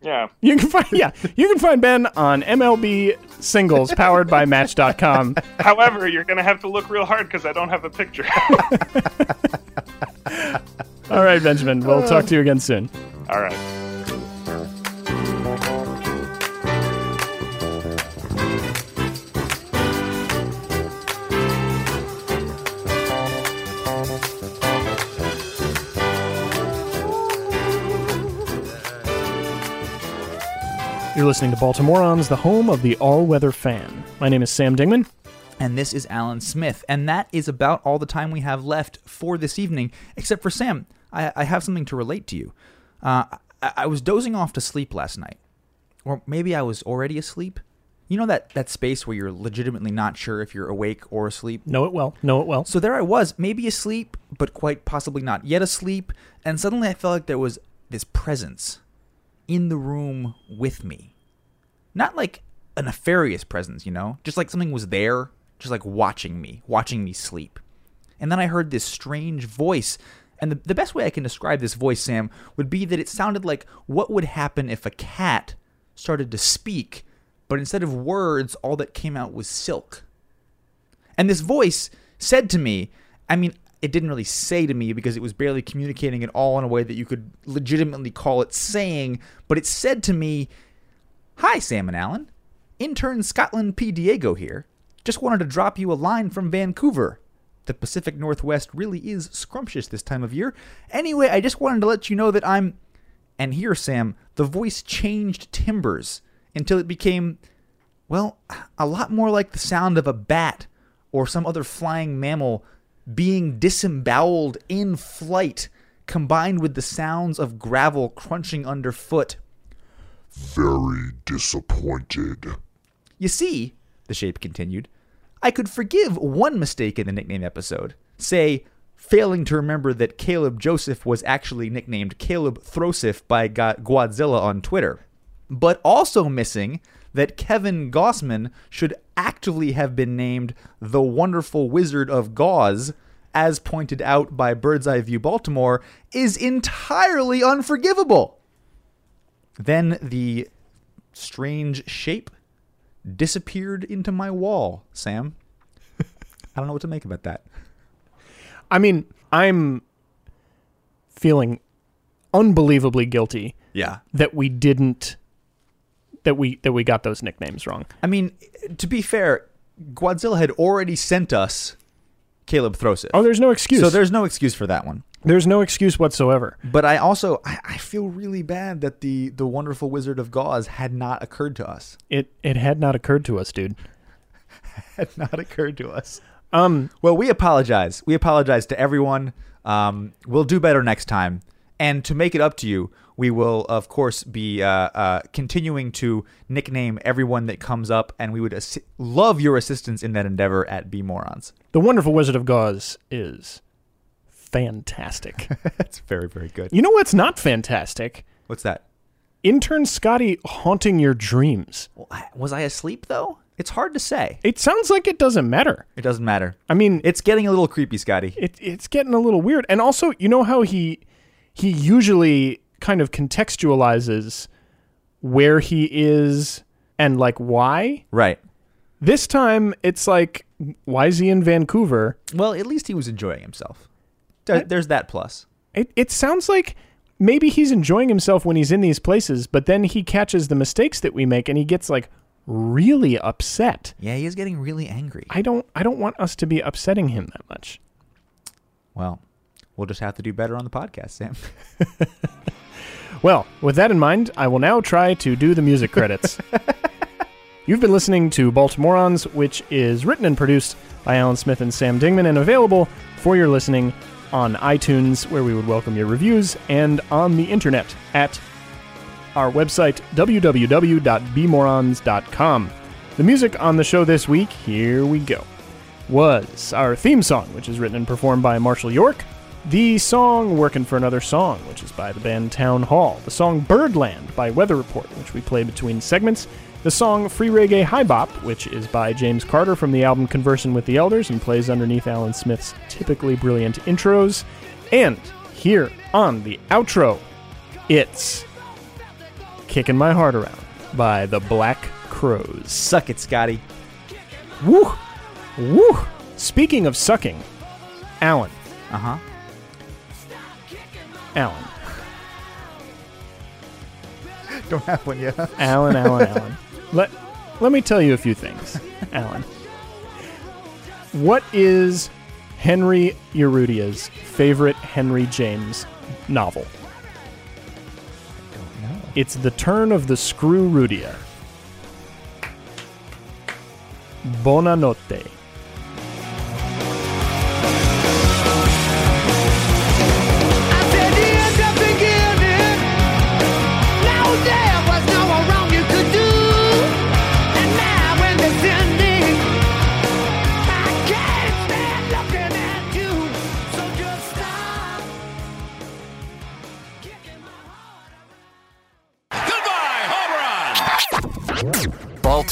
Yeah. You can find yeah, you can find Ben on MLB singles powered by Match.com. However, you're going to have to look real hard because I don't have a picture. All right, Benjamin. We'll uh. talk to you again soon. All right. You're listening to Baltimoreans, the home of the all-weather fan. My name is Sam Dingman. And this is Alan Smith. And that is about all the time we have left for this evening, except for Sam. I, I have something to relate to you. Uh, I, I was dozing off to sleep last night. Or maybe I was already asleep. You know that, that space where you're legitimately not sure if you're awake or asleep? Know it well. Know it well. So there I was, maybe asleep, but quite possibly not yet asleep. And suddenly I felt like there was this presence in the room with me. Not like a nefarious presence, you know? Just like something was there, just like watching me, watching me sleep. And then I heard this strange voice. And the, the best way I can describe this voice, Sam, would be that it sounded like what would happen if a cat started to speak, but instead of words, all that came out was silk. And this voice said to me, I mean, it didn't really say to me because it was barely communicating at all in a way that you could legitimately call it saying, but it said to me, Hi, Sam and Alan. Intern Scotland P. Diego here. Just wanted to drop you a line from Vancouver. The Pacific Northwest really is scrumptious this time of year. Anyway, I just wanted to let you know that I'm. And here, Sam, the voice changed timbers until it became, well, a lot more like the sound of a bat or some other flying mammal being disemboweled in flight, combined with the sounds of gravel crunching underfoot. Very disappointed. You see, the shape continued, I could forgive one mistake in the nickname episode. Say, failing to remember that Caleb Joseph was actually nicknamed Caleb Throsif by Godzilla on Twitter. but also missing that Kevin Gausman should actively have been named the Wonderful Wizard of Gauze, as pointed out by Bird's Eye View Baltimore, is entirely unforgivable. Then the strange shape disappeared into my wall, Sam. I don't know what to make about that. I mean, I'm feeling unbelievably guilty Yeah. that we didn't that we that we got those nicknames wrong. I mean, to be fair, Godzilla had already sent us Caleb Throsif. Oh, there's no excuse. so there's no excuse for that one. There's no excuse whatsoever. But I also I, I feel really bad that the the wonderful Wizard of Gauze had not occurred to us. It it had not occurred to us, dude. Had not occurred to us. Um Well, we apologize. We apologize to everyone. Um, we'll do better next time. And to make it up to you, we will, of course, be uh, uh, continuing to nickname everyone that comes up, and we would assi- love your assistance in that endeavor at B Morons. The Wonderful Wizard of Gauze is fantastic. That's very, very good. you know what's not fantastic? What's that? Intern Scotty haunting your dreams. Well, I- Was I asleep, though? It's hard to say. It sounds like it doesn't matter. It doesn't matter. I mean, It's getting a little creepy, Scotty. it, it's getting a little weird. And also, you know how he he usually kind of contextualizes where he is and like why. Right. This time, it's like, why is he in Vancouver? Well, at least he was enjoying himself. There- There's that plus. It it sounds like maybe he's enjoying himself when he's in these places, but then he catches the mistakes that we make and he gets like really upset. Yeah, he is getting really angry. I don't I don't want us to be upsetting him that much. Well, we'll just have to do better on the podcast, Sam. Well, with that in mind, I will now try to do the music credits. You've been listening to Baltimoreans, which is written and produced by Alan Smith and Sam Dingman and available for your listening on iTunes, where we would welcome your reviews, and on the internet at our website, www.bmorons.com. The music on the show this week, here we go, was our theme song, which is written and performed by Marshall York. The song Working for Another Song, which is by the band Town Hall. The song Birdland by Weather Report, which we play between segments. The song Freereggaehibop, which is by James Carter from the album Conversing with the Elders and plays underneath Alan Smith's typically brilliant intros. And here on the outro, it's Kicking My Heart Around by the Black Crowes. Suck it, Scotty. Woo! Woo! Speaking of sucking, Alan. Uh huh. Alan. Don't have one yet. Alan, Alan, Alan. Let, let me tell you a few things, Alan. What is Henry Urrutia's favorite Henry James novel? It's The Turn of the Screw Rudia. Buonanotte.